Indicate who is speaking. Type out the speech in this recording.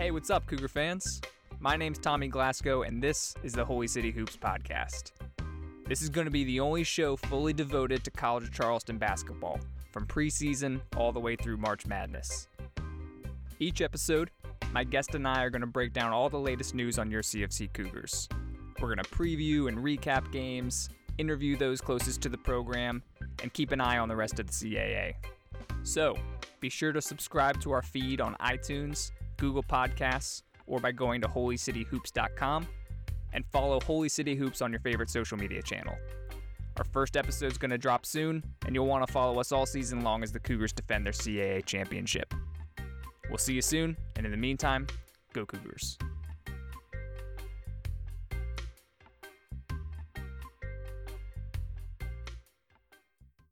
Speaker 1: Hey, what's up, Cougar fans? My name's Tommy Glasgow, and this is the Holy City Hoops Podcast. This is going to be the only show fully devoted to College of Charleston basketball, from preseason all the way through March Madness. Each episode, my guest and I are going to break down all the latest news on your CofC Cougars. We're going to preview and recap games, interview those closest to the program, and keep an eye on the rest of the CAA. So, be sure to subscribe to our feed on iTunes, Google Podcasts, or by going to holycityhoops.com and follow Holy City Hoops on your favorite social media channel. Our first episode is going to drop soon, and you'll want to follow us all season long as the Cougars defend their CAA championship. We'll see you soon, and in the meantime, go Cougars.